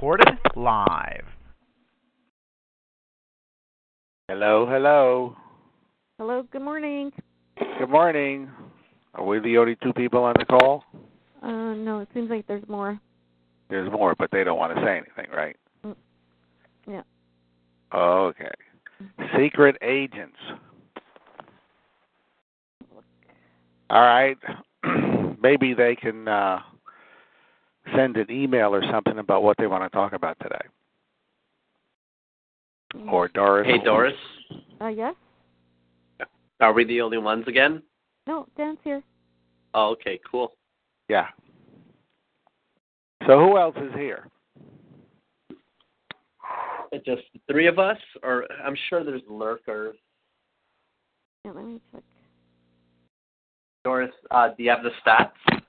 recorded live. Hello, hello. Hello, good morning. Good morning. Are we the only two people on the call? Uh, no, it seems like there's more. There's more, but they don't want to say anything, right? Mm. Yeah. Okay. Secret agents. All right. Maybe they can uh, send an email or something about what they want to talk about today. Or Doris. Hey, Doris. Uh, yes? Are we the only ones again? No, Dan's here. Oh, okay, cool. Yeah. So who else is here? It's just the three of us, or I'm sure there's lurkers. Yeah, let me check. Doris, uh, do you have the stats?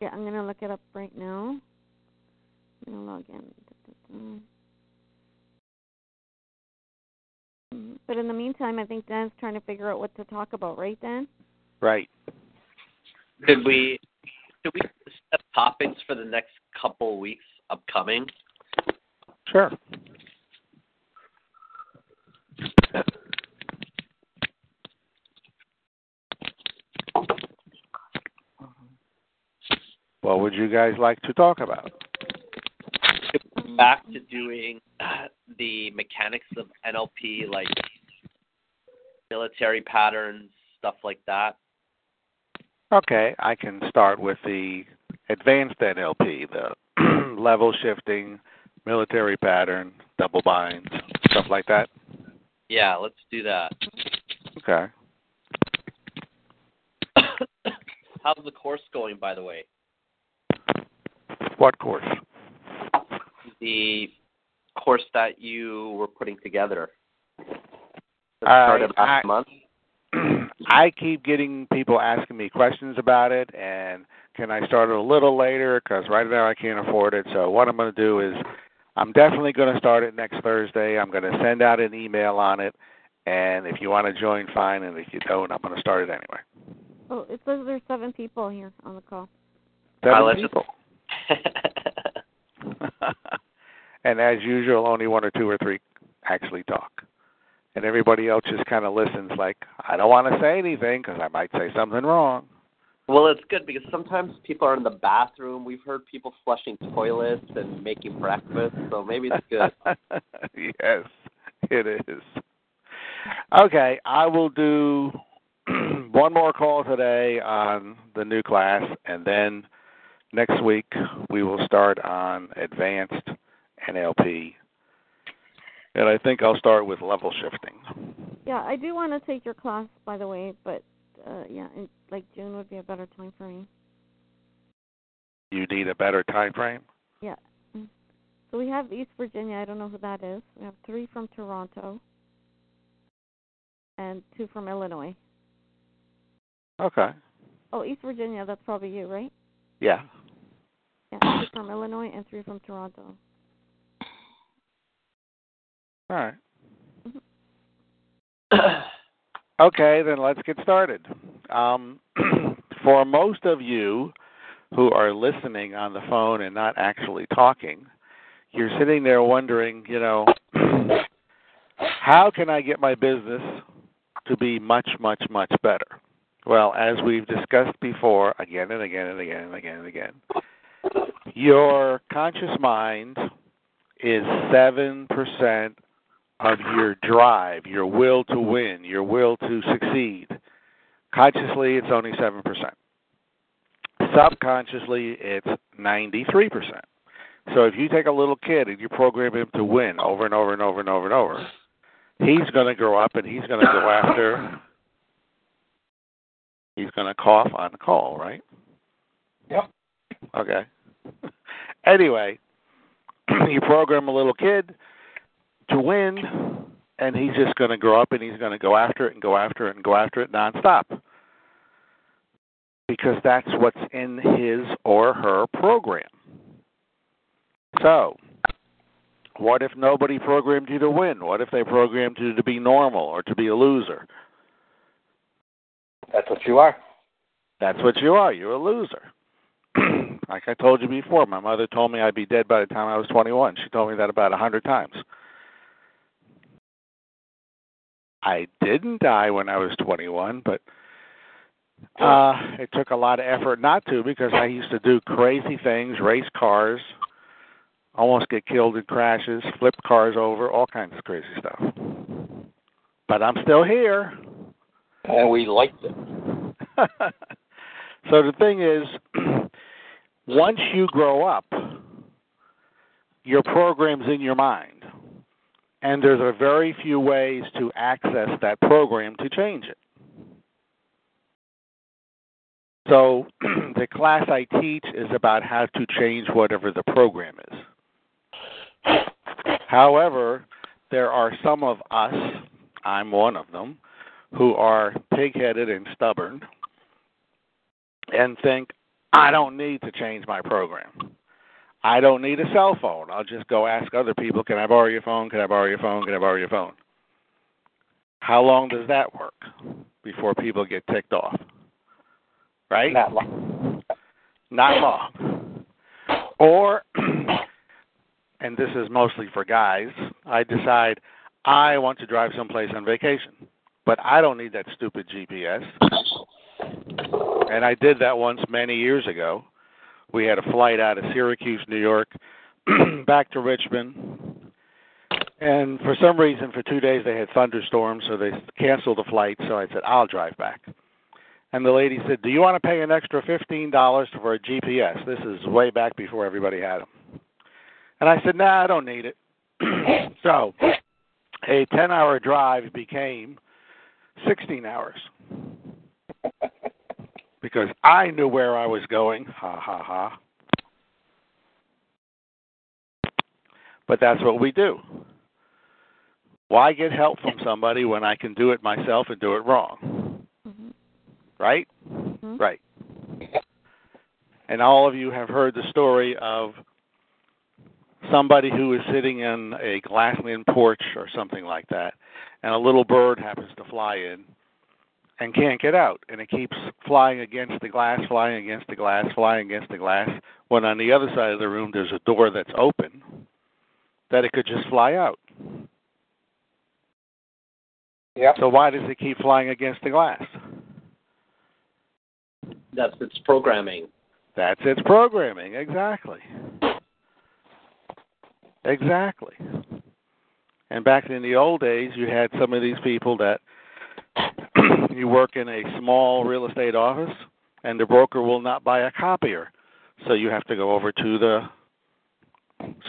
Yeah, I'm gonna look it up right now. I'm gonna log in. Mhm. But in the meantime, I think Dan's trying to figure out what to talk about, right, Dan? Right. Did we did we set topics for the next couple weeks upcoming? Sure. What would you guys like to talk about? Back to doing the mechanics of NLP, like military patterns, stuff like that. Okay, I can start with the advanced NLP, the level shifting, military pattern, double binds, stuff like that. Yeah, let's do that. Okay. How's the course going, by the way? What course? The course that you were putting together. That Uh, started last I- month. I keep getting people asking me questions about it, and can I start it a little later? Because right now I can't afford it. So what I'm going to do is, I'm definitely going to start it next Thursday. I'm going to send out an email on it, and if you want to join, fine. And if you don't, I'm going to start it anyway. Oh, it says there's seven people here on the call. Seven let's people. and as usual, only one or two or three actually talk. And everybody else just kind of listens, like, I don't want to say anything because I might say something wrong. well, it's good because sometimes people are in the bathroom. We've heard people flushing toilets and making breakfast, so maybe it's good. yes, it is. Okay, I will do one more call today on the new class, and then next week we will start on advanced NLP. And I think I'll start with level shifting. Yeah, I do want to take your class, by the way, but uh yeah, in, like June would be a better time for me. You need a better time frame. Yeah. So we have East Virginia. I don't know who that is. We have three from Toronto and two from Illinois. Okay. Oh, East Virginia. That's probably you, right? Yeah. Three from Illinois and three from Toronto. All right. Okay, then let's get started. Um, for most of you who are listening on the phone and not actually talking, you're sitting there wondering, you know, how can I get my business to be much, much, much better? Well, as we've discussed before, again and again and again and again and again, your conscious mind is 7% of your drive, your will to win, your will to succeed. Consciously, it's only 7%. Subconsciously, it's 93%. So if you take a little kid and you program him to win over and over and over and over and over, he's going to grow up and he's going to go after, he's going to cough on the call, right? Yep. Okay. anyway, you program a little kid to win, and he's just going to grow up and he's going to go after it and go after it and go after it nonstop. Because that's what's in his or her program. So, what if nobody programmed you to win? What if they programmed you to be normal or to be a loser? That's what you are. That's what you are. You're a loser. Like I told you before, my mother told me I'd be dead by the time I was 21. She told me that about a hundred times. I didn't die when I was 21, but uh it took a lot of effort not to because I used to do crazy things, race cars, almost get killed in crashes, flip cars over, all kinds of crazy stuff. But I'm still here. And we liked it. so the thing is, once you grow up, your program's in your mind. And there's a very few ways to access that program to change it. So the class I teach is about how to change whatever the program is. However, there are some of us, I'm one of them, who are pig-headed and stubborn and think I don't need to change my program. I don't need a cell phone. I'll just go ask other people, can I borrow your phone? Can I borrow your phone? Can I borrow your phone? How long does that work before people get ticked off? Right? Not long. Not long. Or, and this is mostly for guys, I decide I want to drive someplace on vacation, but I don't need that stupid GPS. And I did that once many years ago. We had a flight out of Syracuse, New York, back to Richmond. And for some reason, for two days, they had thunderstorms, so they canceled the flight. So I said, I'll drive back. And the lady said, Do you want to pay an extra $15 for a GPS? This is way back before everybody had them. And I said, Nah, I don't need it. so a 10 hour drive became 16 hours because I knew where I was going. Ha ha ha. But that's what we do. Why get help from somebody when I can do it myself and do it wrong? Mhm. Right? Mhm. Right. And all of you have heard the story of somebody who is sitting in a glassland porch or something like that, and a little bird happens to fly in and can't get out. And it keeps flying against the glass, flying against the glass, flying against the glass, when on the other side of the room there's a door that's open that it could just fly out. Yep. So why does it keep flying against the glass? That's its programming. That's its programming, exactly. Exactly. And back in the old days, you had some of these people that you work in a small real estate office, and the broker will not buy a copier. So you have to go over to the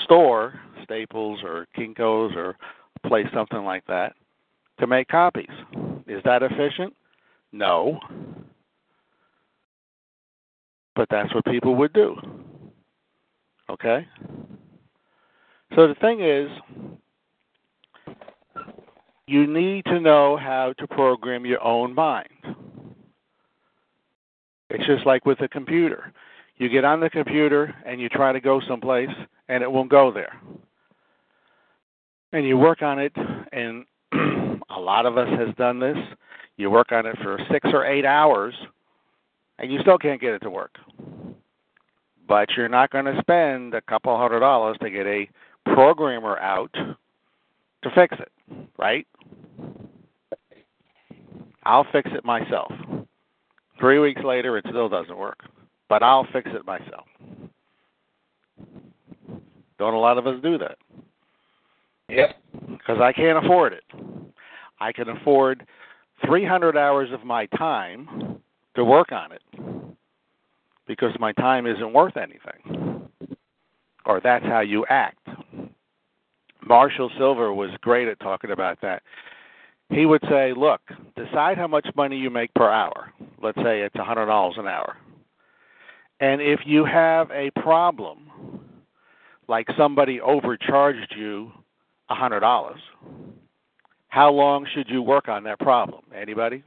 store, Staples or Kinko's or place something like that, to make copies. Is that efficient? No. But that's what people would do. Okay? So the thing is, you need to know how to program your own mind. It's just like with a computer. You get on the computer and you try to go someplace and it won't go there. And you work on it and a lot of us has done this. You work on it for 6 or 8 hours and you still can't get it to work. But you're not going to spend a couple hundred dollars to get a programmer out to fix it, right? I'll fix it myself. Three weeks later, it still doesn't work, but I'll fix it myself. Don't a lot of us do that? Yep. Because I can't afford it. I can afford 300 hours of my time to work on it because my time isn't worth anything. Or that's how you act. Marshall Sylver was great at talking about that. He would say, look, decide how much money you make per hour. Let's say it's a $100 an hour. And if you have a problem, like somebody overcharged you a $100, how long should you work on that problem? Anybody?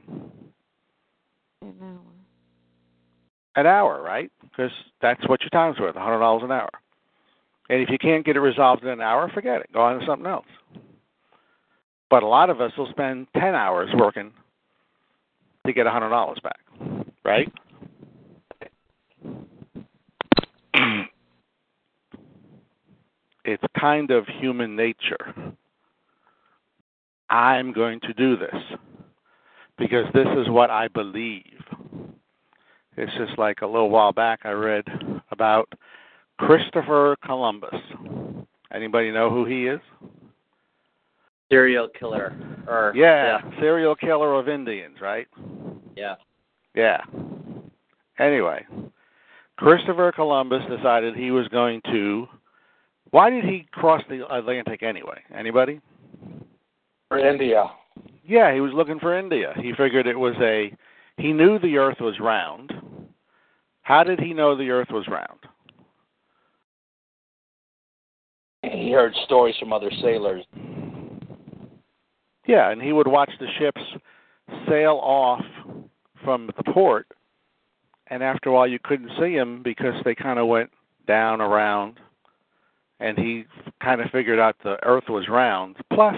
An hour. An hour, right? Because that's what your time's worth, $100 an hour. And if you can't get it resolved in an hour, forget it. Go on to something else. But a lot of us will spend 10 hours working to get $100 back, right? it's kind of human nature. I'm going to do this because this is what I believe. It's just like a little while back I read about Christopher Columbus. Anybody know who he is? Serial killer. Or Yeah, serial killer of Indians, right? yeah. Yeah. Anyway, Christopher Columbus decided he was going to. Why did he cross the Atlantic anyway? Anybody? For India. Yeah, he was looking for India. He figured it was a. He knew the Earth was round. How did he know the Earth was round? He heard stories from other sailors. Yeah, and he would watch the ships sail off from the port, and after a while you couldn't see them because they kind of went down around, and he kind of figured out the Earth was round. Plus,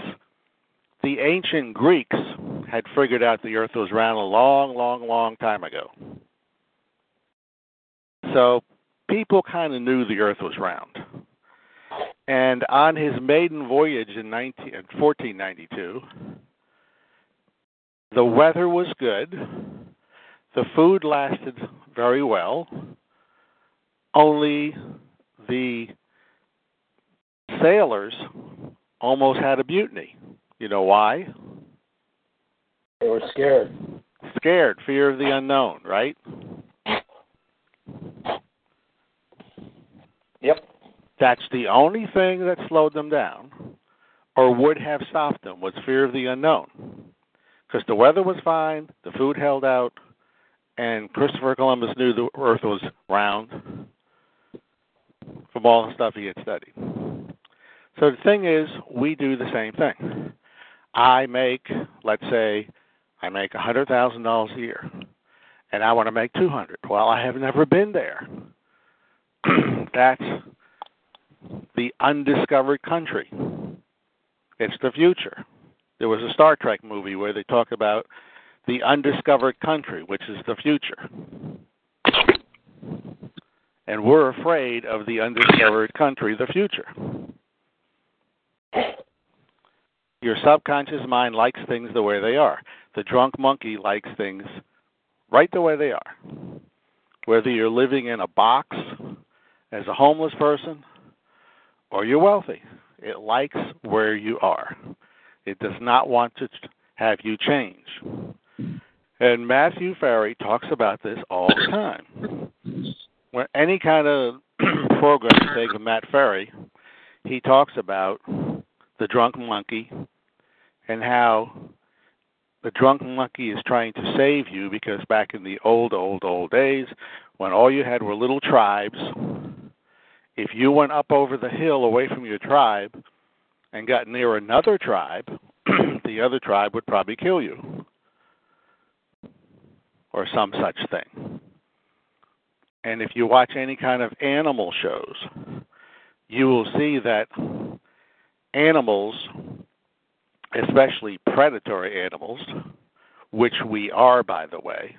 the ancient Greeks had figured out the Earth was round a long, long, long time ago. So people kind of knew the Earth was round. And on his maiden voyage in 19, 1492, the weather was good. The food lasted very well. Only the sailors almost had a mutiny. You know why? They were scared. Scared, fear of the unknown, right? Yep. That's the only thing that slowed them down or would have stopped them was fear of the unknown. Because the weather was fine, the food held out, and Christopher Columbus knew the earth was round from all the stuff he had studied. So the thing is, we do the same thing. I make, let's say, I make a hundred thousand dollars a year, and I want to make two hundred. Well, I have never been there. That's the undiscovered country. It's the future. There was a Star Trek movie where they talk about the undiscovered country, which is the future. And we're afraid of the undiscovered country, the future. Your subconscious mind likes things the way they are. The drunk monkey likes things right the way they are. Whether you're living in a box as a homeless person or you're wealthy, it likes where you are. It does not want to have you change. And Matthew Ferry talks about this all the time. When any kind of program you take with Matt Ferry, he talks about the drunk monkey and how the drunk monkey is trying to save you because back in the old, old, old days, when all you had were little tribes, if you went up over the hill away from your tribe and got near another tribe, the other tribe would probably kill you or some such thing. And if you watch any kind of animal shows, you will see that animals, especially predatory animals, which we are, by the way,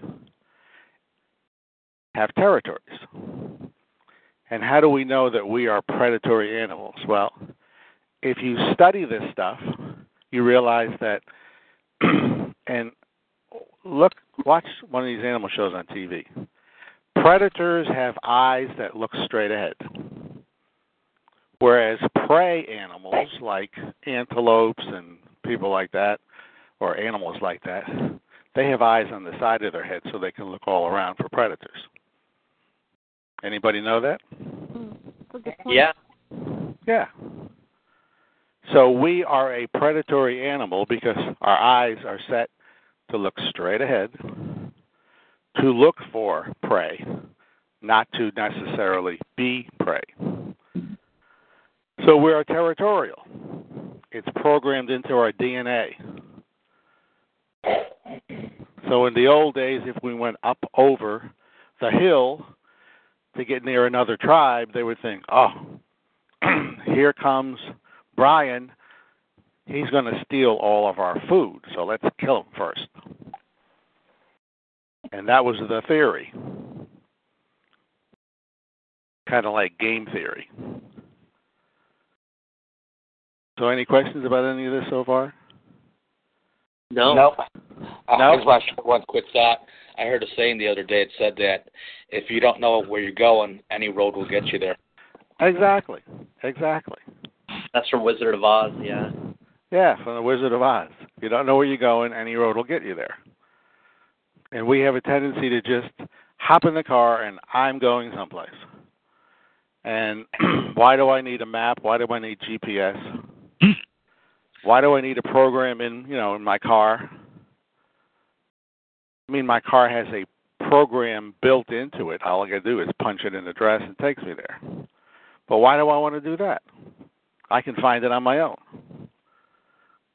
have territories. And how do we know that we are predatory animals? Well, if you study this stuff, you realize that, and look, watch one of these animal shows on TV. Predators have eyes that look straight ahead, whereas prey animals like antelopes and people like that, or animals like that, they have eyes on the side of their head so they can look all around for predators. Anybody know that? That's a good point. Yeah. Yeah. So we are a predatory animal because our eyes are set to look straight ahead, to look for prey, not to necessarily be prey. So we are territorial. It's programmed into our DNA. So in the old days, if we went up over the hill to get near another tribe, they would think, oh, here comes Brian. He's going to steal all of our food, so let's kill him first. And that was the theory. Kind of like game theory. So, any questions about any of this so far? No. Nope. Uh, No? I just want one quick thought. I heard a saying the other day. It said that if you don't know where you're going, any road will get you there. Exactly. Exactly. That's from Wizard of Oz. Yeah. Yeah, from the Wizard of Oz. If you don't know where you're going, any road will get you there. And we have a tendency to just hop in the car and I'm going someplace. And why do I need a map? Why do I need GPS? Why do I need a program in, you know, in my car? I mean, my car has a program built into it. All I got to do is punch it in the address and it takes me there. But why do I want to do that? I can find it on my own.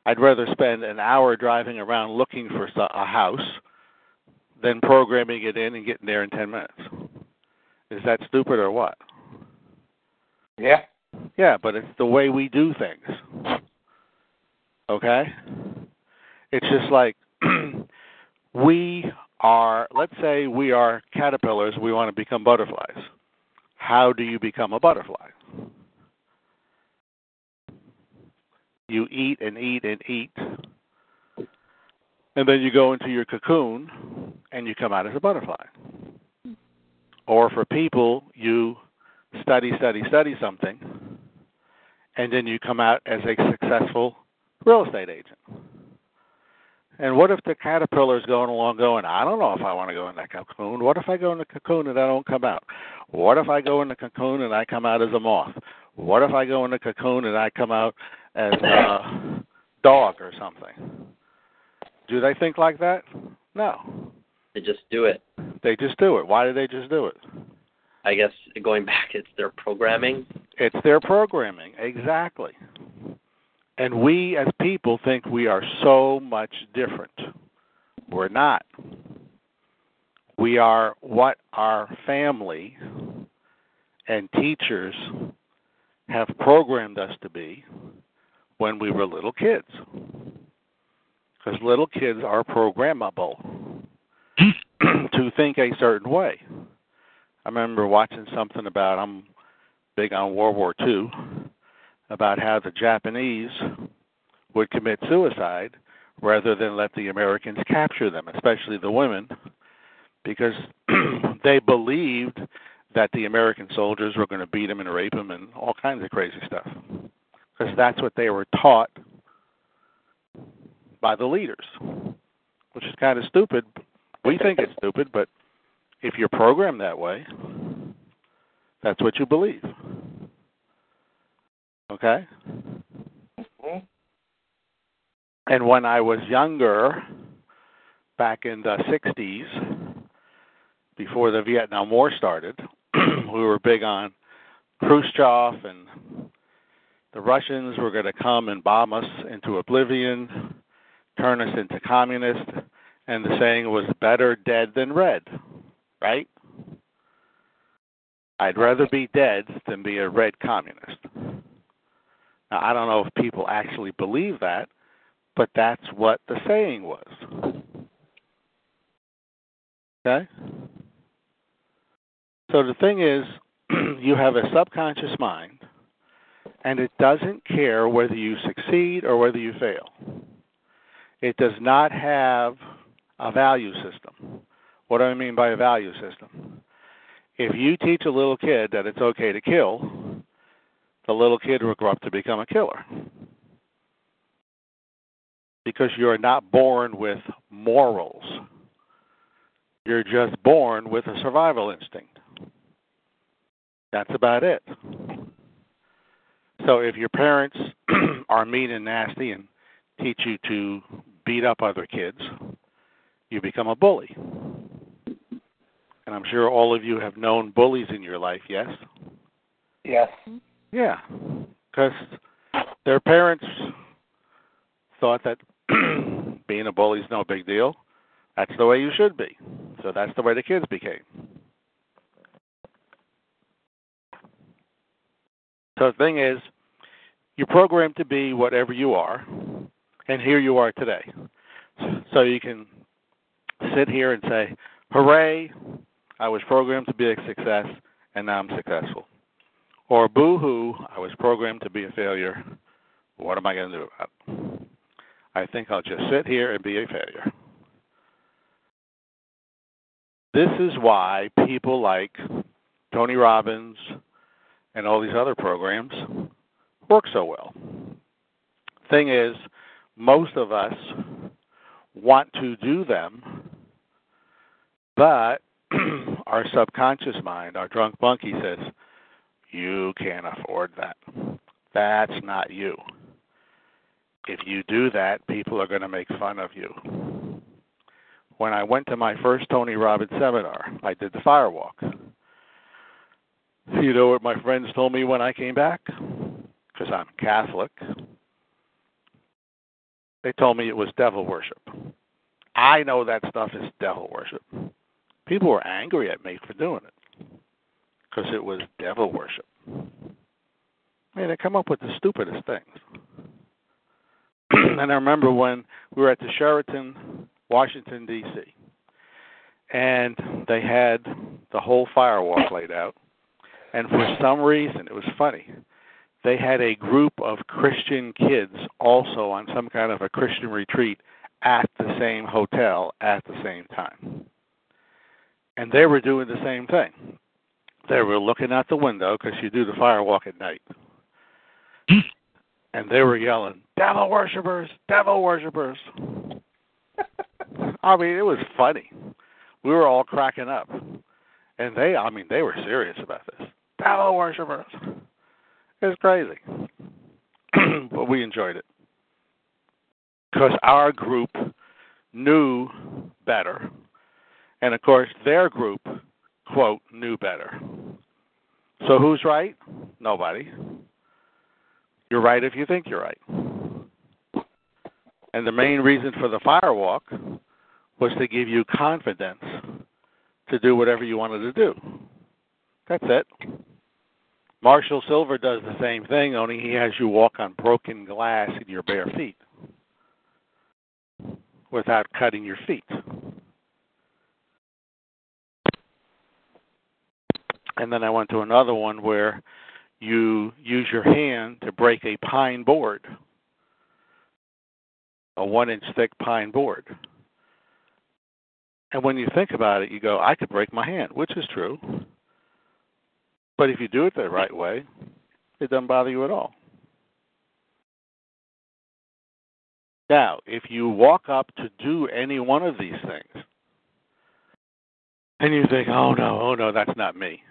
I'd rather spend an hour driving around looking for a house than programming it in and getting there in 10 minutes. Is that stupid or what? Yeah. Yeah, but it's the way we do things. Okay? It's just like we are, let's say we are caterpillars, we want to become butterflies. How do you become a butterfly? You eat and eat and eat. And then you go into your cocoon and you come out as a butterfly. Or for people, you study, study, study something, and then you come out as a successful real estate agent. And what if the caterpillar's going along going, I don't know if I want to go in that cocoon. What if I go in the cocoon and I don't come out? What if I go in the cocoon and I come out as a moth? What if I go in the cocoon and I come out as a dog or something? Do they think like that? No. They just do it. They just do it. Why do they just do it? I guess going back, it's their programming. It's their programming, exactly. And we as people think we are so much different. We're not. We are what our family and teachers have programmed us to be when we were little kids. Because little kids are programmable to think a certain way. I remember watching something about I'm big on World War II about how the Japanese would commit suicide rather than let the Americans capture them, especially the women, because they believed that the American soldiers were going to beat them and rape them and all kinds of crazy stuff. Because that's what they were taught by the leaders, which is kind of stupid. We think it's stupid, but if you're programmed that way, that's what you believe. Okay? Mhm. And when I was younger, back in the 60s, before the Vietnam War started, we were big on Khrushchev and the Russians were going to come and bomb us into oblivion, turn us into communists, and the saying was better dead than red, right? I'd rather be dead than be a red communist. Now, I don't know if people actually believe that, but that's what the saying was. Okay? So the thing is, you have a subconscious mind, and it doesn't care whether you succeed or whether you fail. It does not have a value system. What do I mean by a value system? If you teach a little kid that it's okay to kill, the little kid will grow up to become a killer. Because you're not born with morals. You're just born with a survival instinct. That's about it. So if your parents are mean and nasty and teach you to beat up other kids, you become a bully. And I'm sure all of you have known bullies in your life, yes? Yes. Mm-hmm. Yeah. Because their parents thought that being a bully is no big deal. That's the way you should be. So that's the way the kids became. So the thing is, you're programmed to be whatever you are, and here you are today. So you can sit here and say, Hooray, I was programmed to be a success, and now I'm successful. Or boo hoo, I was programmed to be a failure, What am I going to do about it? I think I'll just sit here and be a failure. This is why people like Tony Robbins and all these other programs work so well. Thing is, most of us want to do them, but our subconscious mind, our drunk monkey says, you can't afford that. That's not you. If you do that, people are going to make fun of you. When I went to my first Tony Robbins seminar, I did the firewalk. You know what my friends told me when I came back? Because I'm Catholic. They told me it was devil worship. I know that stuff is devil worship. People were angry at me for doing it because it was devil worship. I mean, they come up with the stupidest things. and I remember when we were at the Sheraton, Washington D.C., and they had the whole firewalk laid out. And for some reason, it was funny. They had a group of Christian kids also on some kind of a Christian retreat at the same hotel at the same time. And they were doing the same thing. They were looking out the window because you do the firewalk at night. and they were yelling, Devil worshippers, devil worshippers. I mean, it was funny. We were all cracking up. And they, I mean, they were serious about this. Devil worshippers. It's crazy. but we enjoyed it. Because our group knew better. And of course, their group, quote, knew better. So who's right? Nobody. You're right if you think you're right. And the main reason for the firewalk was to give you confidence to do whatever you wanted to do. That's it. Marshall Sylver does the same thing, only he has you walk on broken glass in your bare feet without cutting your feet. And then I went to another one where you use your hand to break a pine board, a one inch thick pine board. And when you think about it, you go, I could break my hand, which is true. But if you do it the right way, it doesn't bother you at all. Now, if you walk up to do any one of these things, and you think, oh no, oh no, that's not me,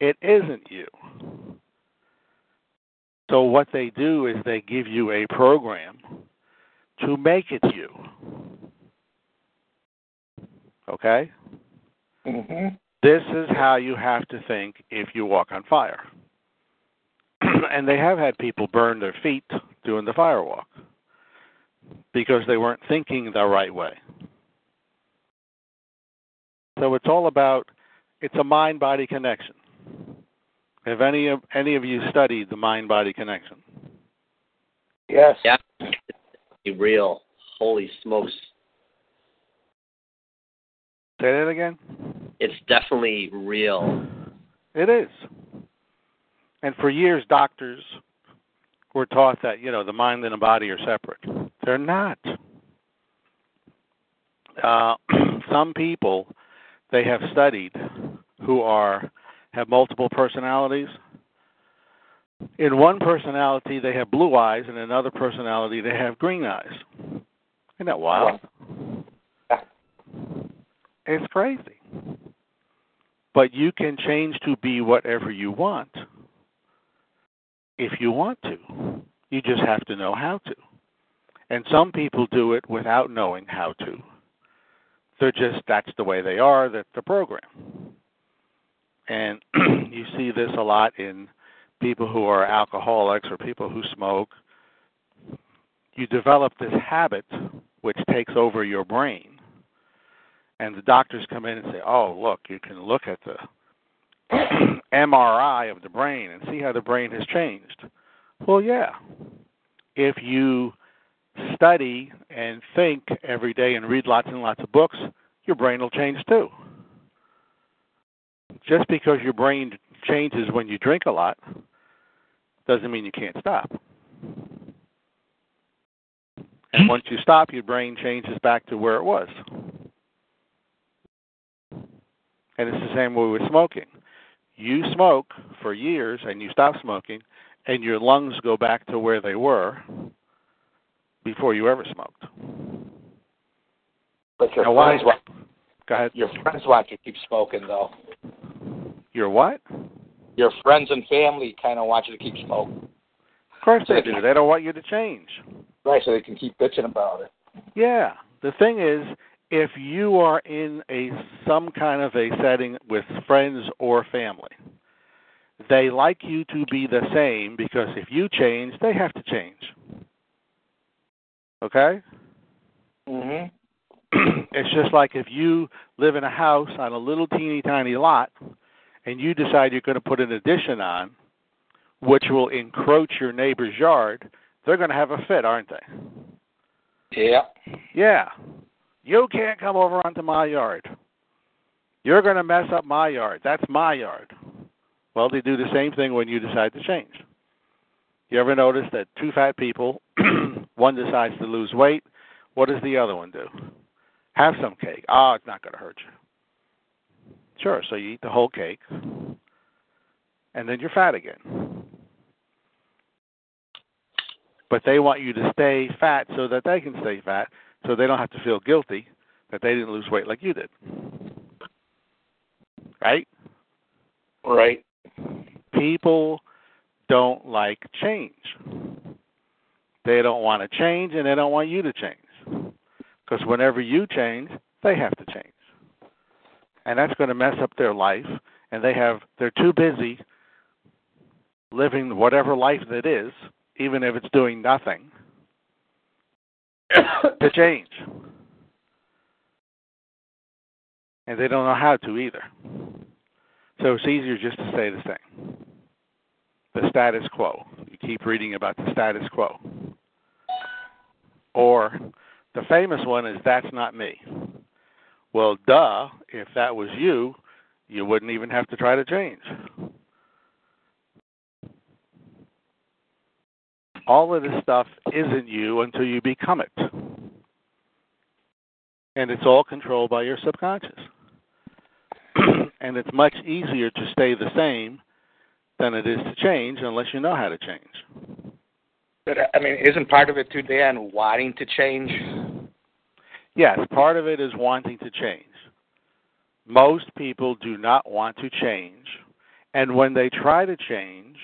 it isn't you. So, what they do is they give you a program to make it you. Okay? Mm-hmm. This is how you have to think if you walk on fire. and they have had people burn their feet doing the firewalk because they weren't thinking the right way. So it's all about it's a mind body connection. Have any of any of you studied the mind body connection? Yes. Yeah. It's real. Holy smokes. Say that again? It's definitely real. It is. And for years doctors were taught that, you know, the mind and the body are separate. They're not. Uh, some people they have studied who are have multiple personalities. In one personality, they have blue eyes, and in another personality, they have green eyes. Isn't that wild? It's crazy. But you can change to be whatever you want if you want to. You just have to know how to. And some people do it without knowing how to. They're just, that's the way they are, that's the program. And you see this a lot in people who are alcoholics or people who smoke. You develop this habit which takes over your brain. And the doctors come in and say, oh, look, you can look at the MRI of the brain and see how the brain has changed. Well, yeah. If you study and think every day and read lots and lots of books, your brain will change too just because your brain changes when you drink a lot doesn't mean you can't stop. And hmm? once you stop, your brain changes back to where it was. And it's the same way with smoking. You smoke for years and you stop smoking, and your lungs go back to where they were before you ever smoked. But your Now, why- friends want Go ahead. your friends want you to keep smoking though. Your what? Your friends and family kind of want you to keep smoking, Of course they do. They don't want you to change. right? So they can keep bitching about it. Yeah. The thing is, if you are in a some kind of a setting with friends or family, they like you to be the same because if you change, they have to change. Okay? Mhm. it's just like if you live in a house on a little teeny tiny lot and you decide you're going to put an addition on which will encroach your neighbor's yard, they're going to have a fit, aren't they? Yeah. Yeah. You can't come over onto my yard. You're going to mess up my yard. That's my yard. Well, they do the same thing when you decide to change. You ever notice that two fat people, one decides to lose weight, what does the other one do? Have some cake. Oh, it's not going to hurt you. Sure, so you eat the whole cake, and then you're fat again. But they want you to stay fat so that they can stay fat, so they don't have to feel guilty that they didn't lose weight like you did. Right? Right. People don't like change. They don't want to change and they don't want you to change. Because whenever you change, they have to change. And that's going to mess up their life and they have they're too busy living whatever life that is, even if it's doing nothing, to change. And they don't know how to either. So it's easier just to stay the same. The status quo. You keep reading about the status quo. Or the famous one is that's not me. Well, duh, if that was you, you wouldn't even have to try to change. All of this stuff isn't you until you become it. And it's all controlled by your subconscious. and it's much easier to stay the same than it is to change unless you know how to change. But uh, I mean, isn't part of it too, Dan, wanting to change? Yes, part of it is wanting to change. Most people do not want to change. And when they try to change,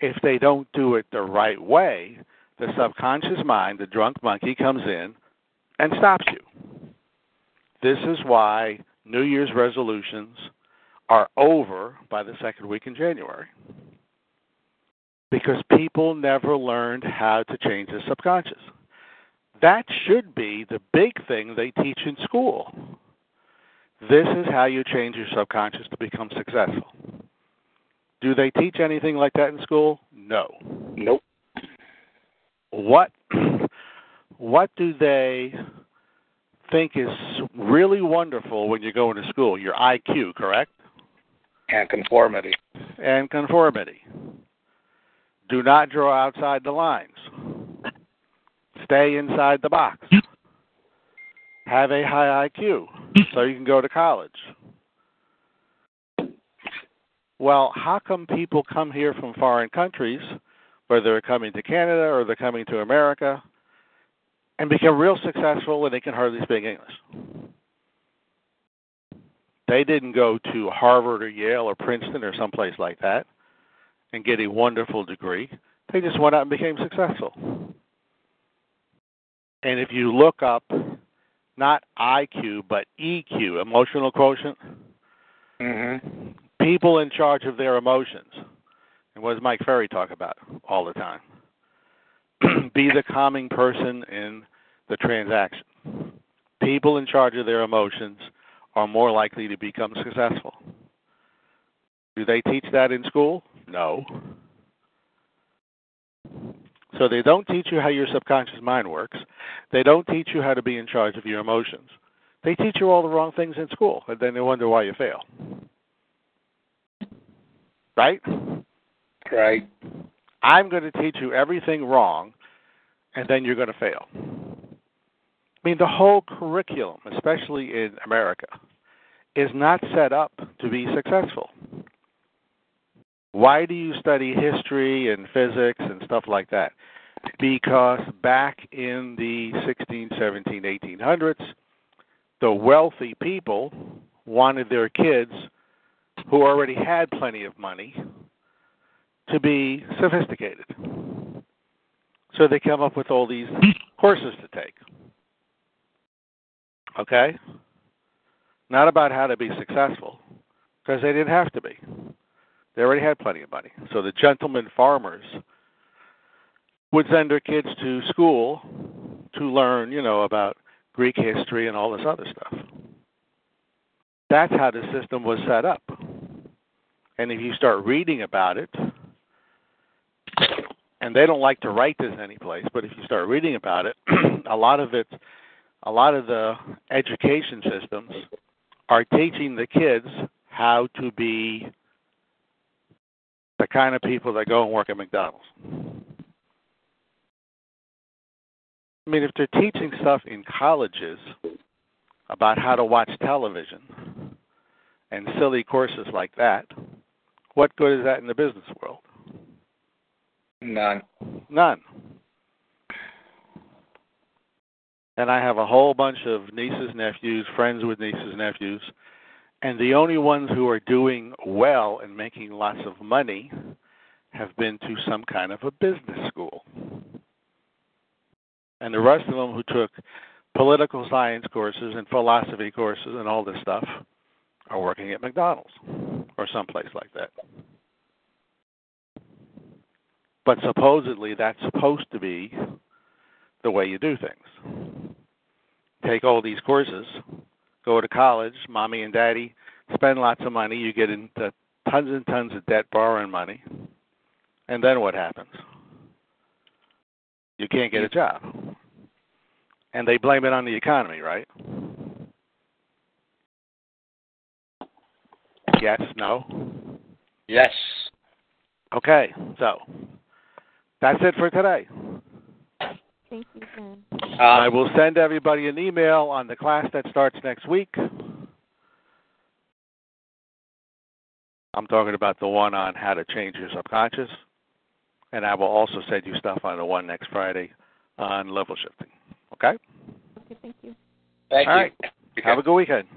if they don't do it the right way, the subconscious mind, the drunk monkey, comes in and stops you. This is why New Year's resolutions are over by the second week in January. Because people never learned how to change the subconscious. That should be the big thing they teach in school. This is how you change your subconscious to become successful. Do they teach anything like that in school? No. Nope. What what do they think is really wonderful when you go into school? Your IQ, correct? And conformity. And conformity. Do not draw outside the lines. Stay inside the box. Have a high IQ so you can go to college. Well, how come people come here from foreign countries, whether they're coming to Canada or they're coming to America, and become real successful and they can hardly speak English? They didn't go to Harvard or Yale or Princeton or someplace like that and get a wonderful degree. They just went out and became successful. And if you look up not IQ but EQ, emotional quotient, Mhm. people in charge of their emotions. And what does Mike Ferry talk about all the time? Be the calming person in the transaction. People in charge of their emotions are more likely to become successful. Do they teach that in school? No. So they don't teach you how your subconscious mind works. They don't teach you how to be in charge of your emotions. They teach you all the wrong things in school, and then they wonder why you fail. Right? Right. I'm going to teach you everything wrong, and then you're going to fail. I mean, the whole curriculum, especially in America, is not set up to be successful. Why do you study history and physics and stuff like that? Because back in the 16, 17, 1800s, the wealthy people wanted their kids who already had plenty of money to be sophisticated. So they come up with all these courses to take. Okay? Not about how to be successful, because they didn't have to be. They already had plenty of money. So the gentlemen farmers would send their kids to school to learn, you know, about Greek history and all this other stuff. That's how the system was set up. And if you start reading about it, and they don't like to write this anyplace, but if you start reading about it, a lot of it, a lot of the education systems are teaching the kids how to be the kind of people that go and work at McDonald's. I mean, if they're teaching stuff in colleges about how to watch television and silly courses like that, what good is that in the business world? None. None. And I have a whole bunch of nieces, nephews, friends with nieces, nephews, and the only ones who are doing well and making lots of money have been to some kind of a business school. And the rest of them who took political science courses and philosophy courses and all this stuff are working at McDonald's or someplace like that. But supposedly that's supposed to be the way you do things. Take all these courses, go to college, mommy and daddy spend lots of money, you get into tons and tons of debt borrowing money, and then what happens? You can't get a job. And they blame it on the economy, right? Yes, no? Yes. Okay, so that's it for today. Thank you, Jen. I Uh, will send everybody an email on the class that starts next week. I'm talking about the one on how to change your subconscious. And I will also send you stuff on the one next Friday on level shifting. Okay? Okay, thank you. thank All you. right. Have a good weekend.